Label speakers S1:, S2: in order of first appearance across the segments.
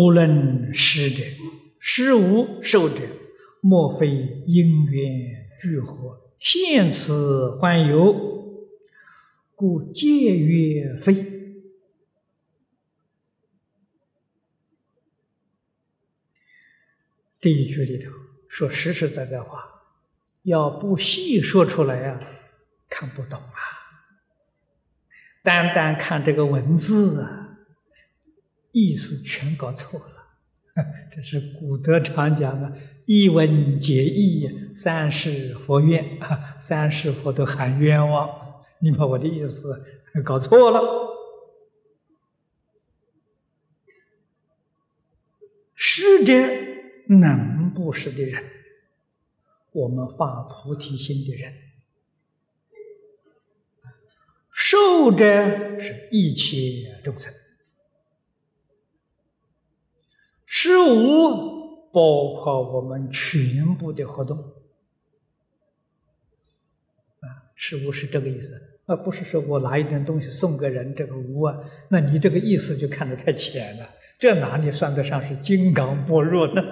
S1: 无论施者，施无受者，莫非因缘聚合，现此欢游，故戒曰非。这一句里头说实实在在话，要不细说出来呀，看不懂啊。单单看这个文字啊，意思全搞错了。这是古德常讲的“一文解义，三世佛愿”，三世佛都喊冤枉。你把我的意思搞错了，是者。能不是的人，我们发菩提心的人，受者是一切众生，施无包括我们全部的活动，啊，施无是这个意思，而不是说我拿一点东西送个人，这个无啊，那你这个意思就看得太浅了，这哪里算得上是金刚般若呢？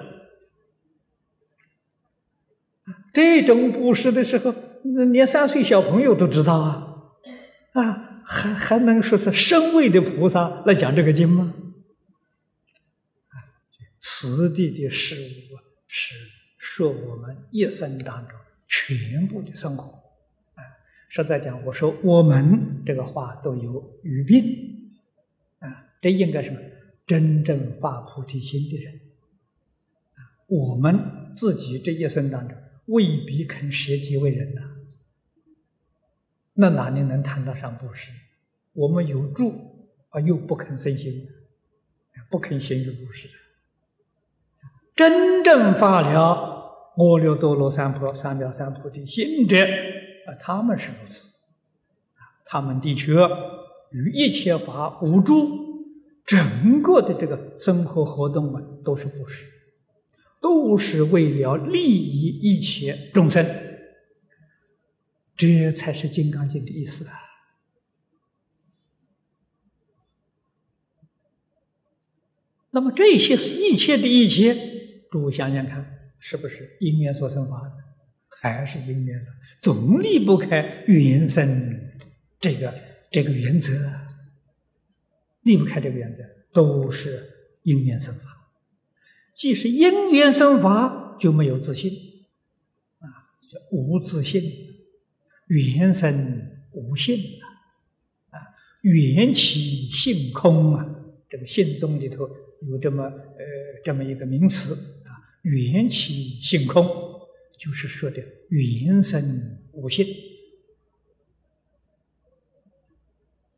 S1: 这种布施的时候，连三岁小朋友都知道啊，啊，还还能说是身位的菩萨来讲这个经吗？此地的事物是说我们一生当中全部的生活，啊，实在讲，我说我们这个话都有语病，啊，这应该什么？真正发菩提心的人，啊，我们自己这一生当中。未必肯舍己为人呐，那哪里能谈得上布施？我们有住而，又不肯生心，不肯行于布施。真正发了阿耨多罗三菩三藐三菩提心者，啊，他们是如此，他们的确与一切法无助，整个的这个生活活动啊，都是布施。都是为了利益一切众生，这才是《金刚经》的意思啊！那么这些是一切的一切，诸位想想看，是不是因缘所生法？还是因缘的？总离不开缘生这个这个原则，离不开这个原则，都是因缘生法。既是因缘生法，就没有自信，啊，叫无自信，缘生无性啊，缘起性空啊，这个性宗里头有这么呃这么一个名词，缘起性空，就是说的缘生无性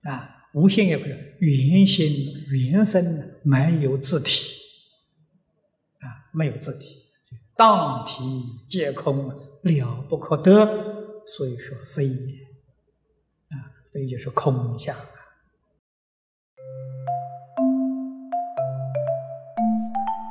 S1: 啊，无性也可以，缘心缘生没有自体。啊。没有自体，当体皆空，了不可得，所以说非也。啊，非就是空相